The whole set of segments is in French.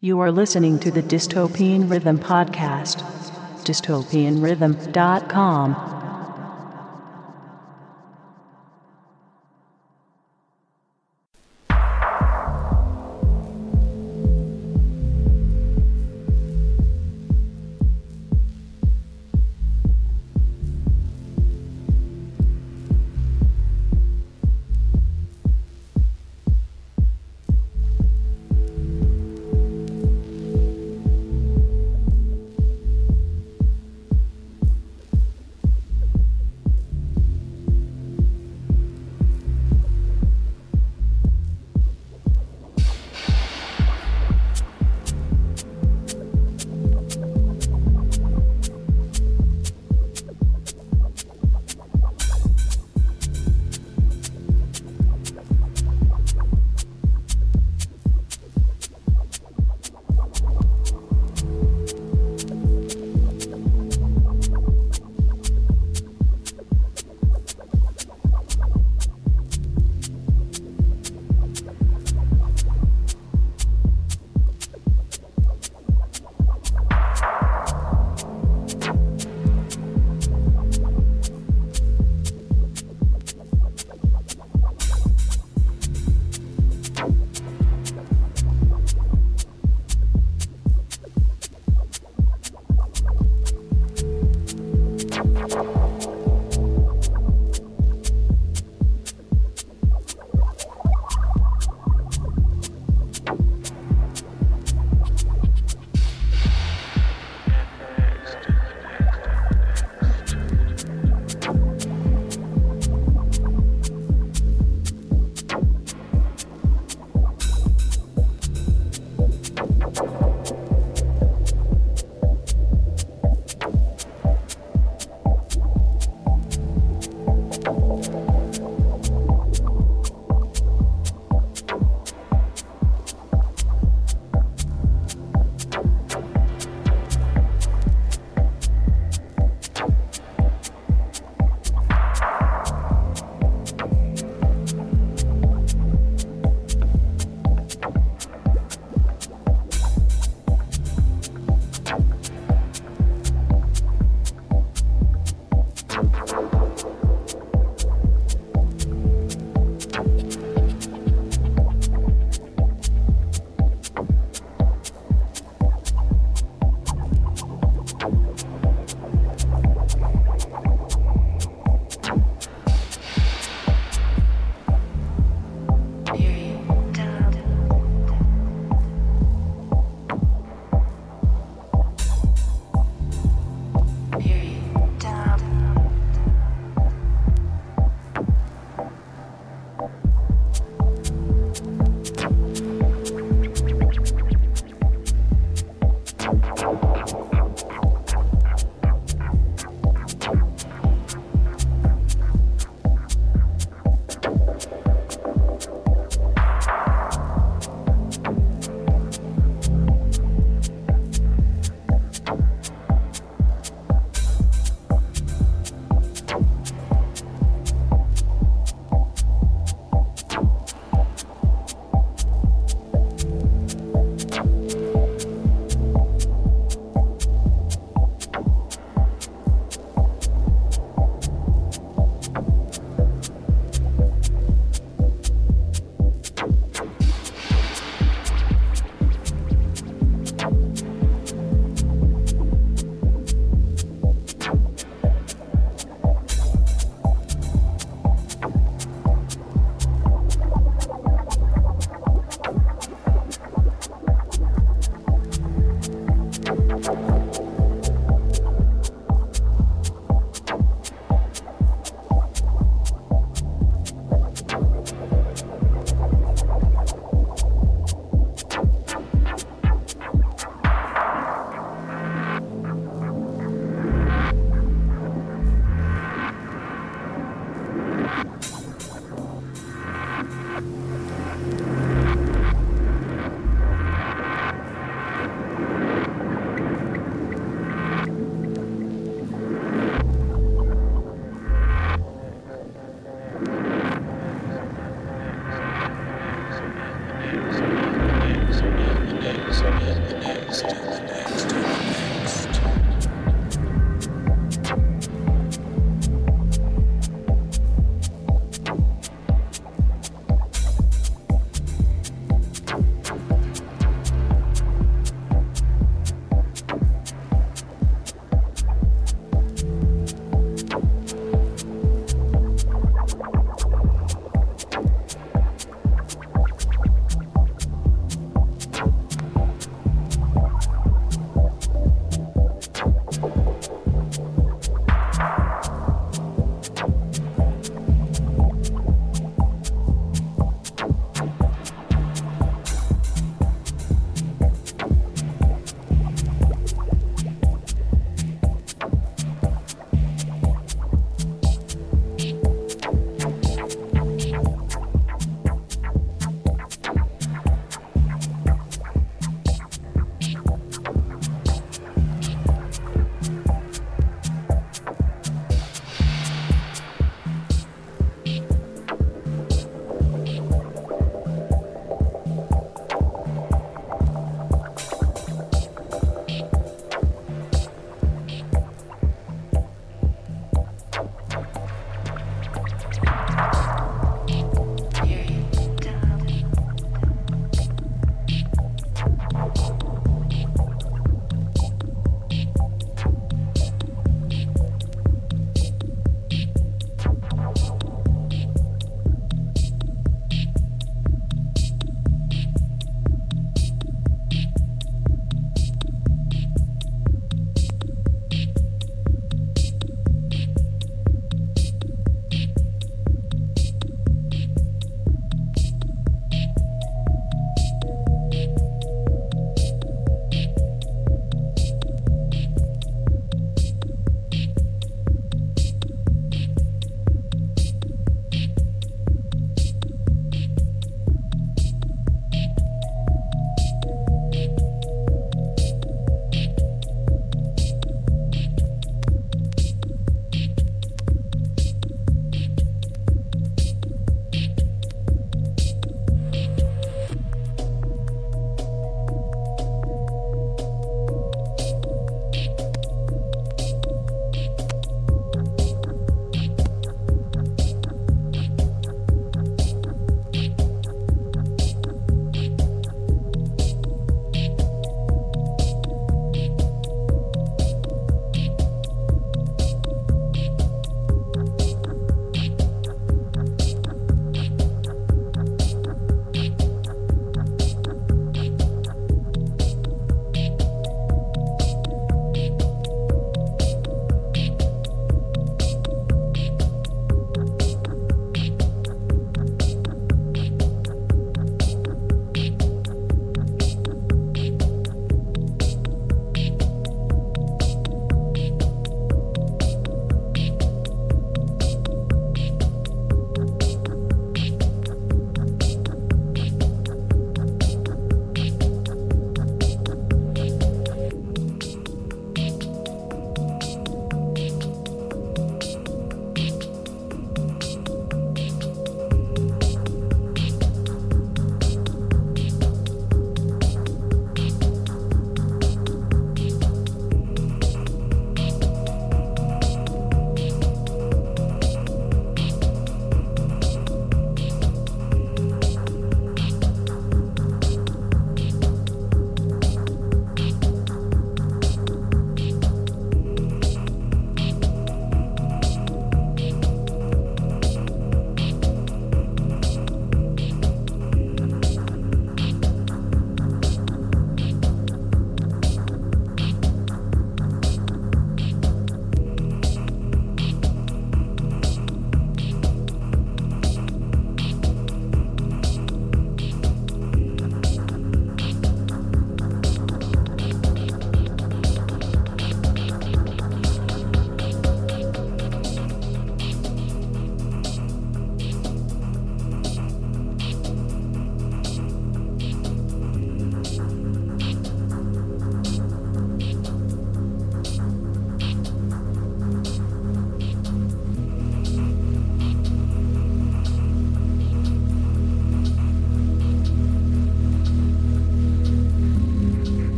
You are listening to the Dystopian Rhythm Podcast. dystopianrhythm.com.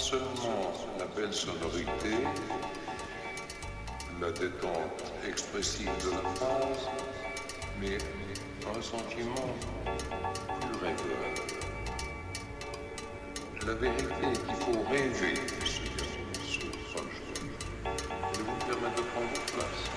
seulement la belle sonorité, la détente expressive de la phrase, mais un sentiment plus rêveur. La vérité qu'il faut rêver ce ce Je vous permettre de prendre place.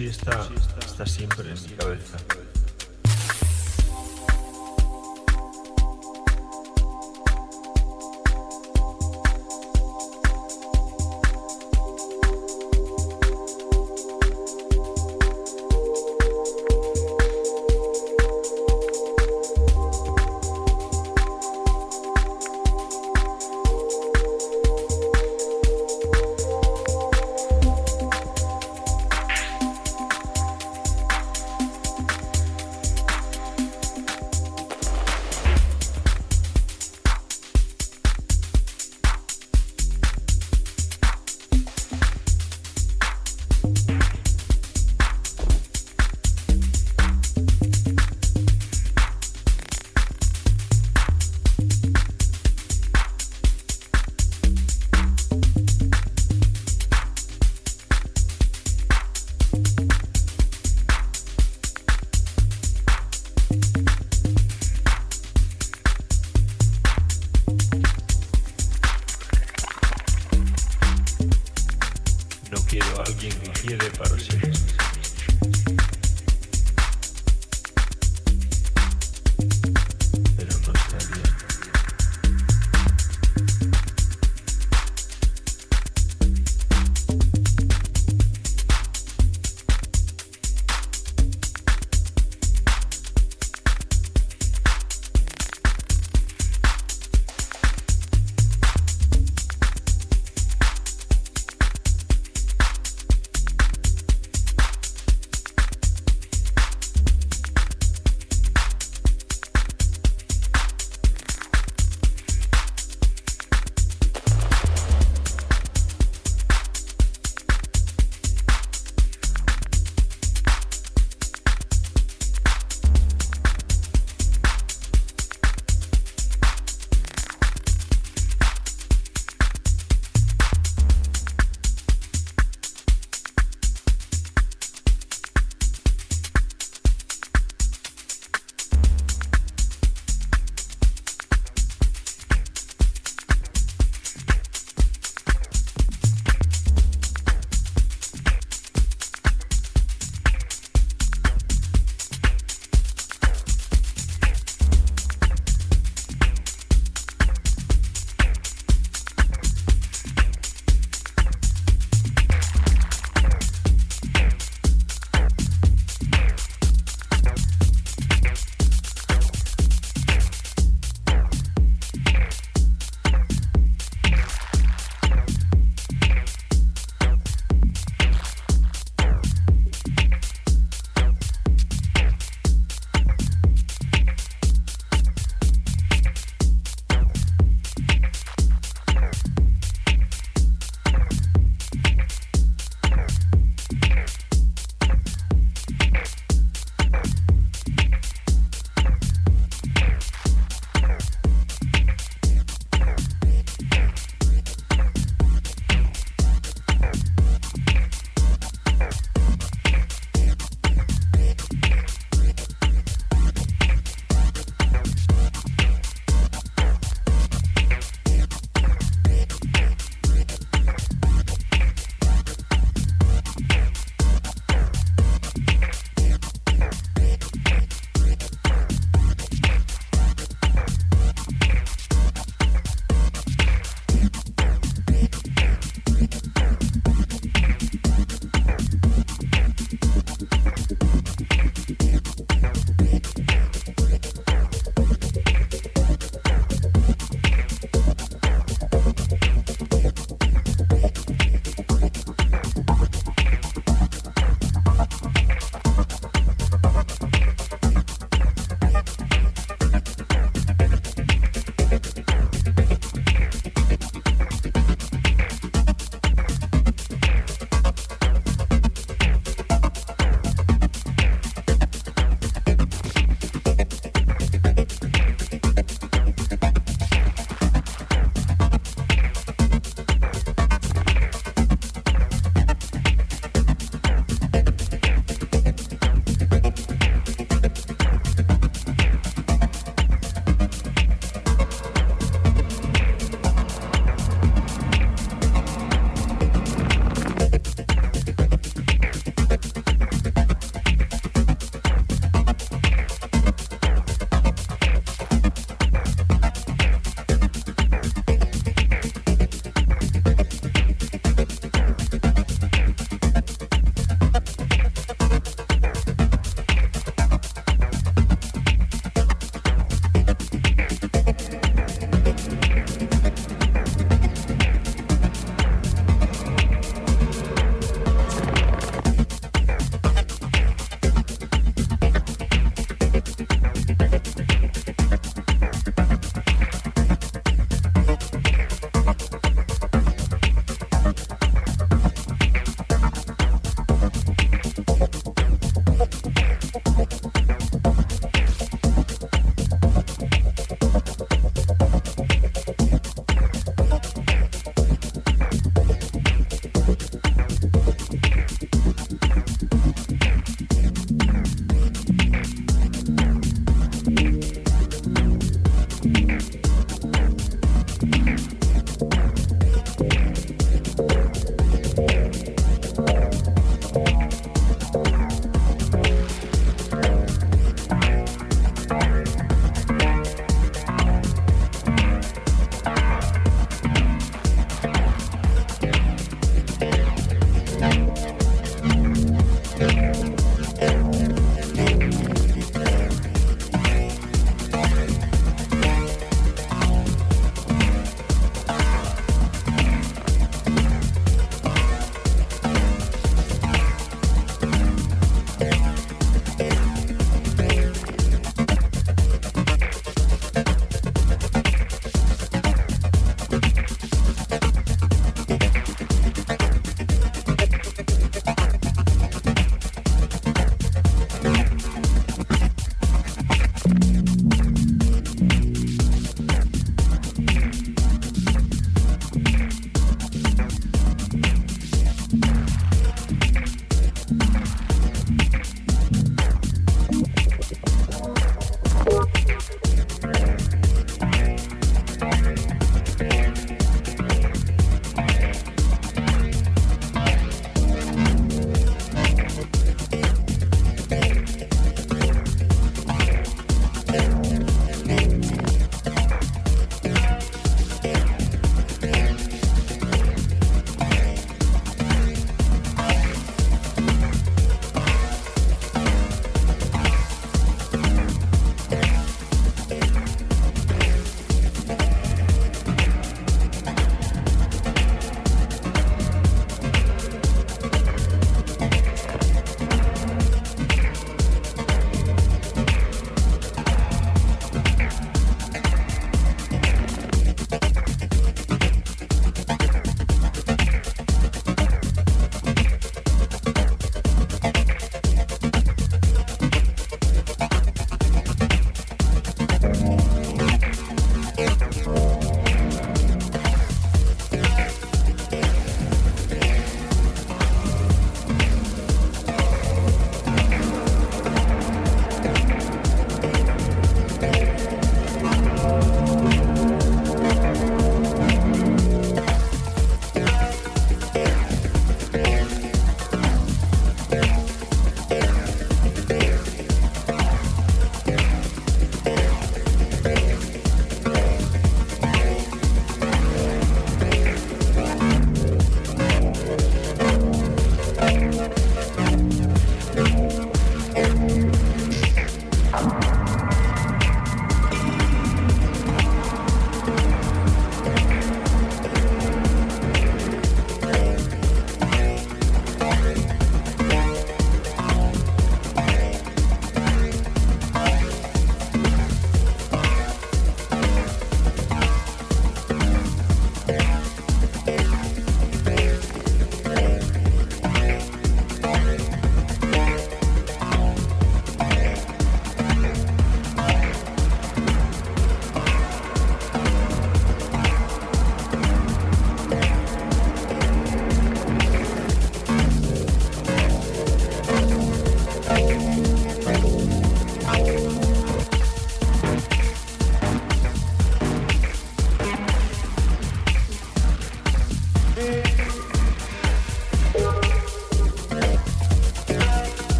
sí está, está siempre en mi cabeza.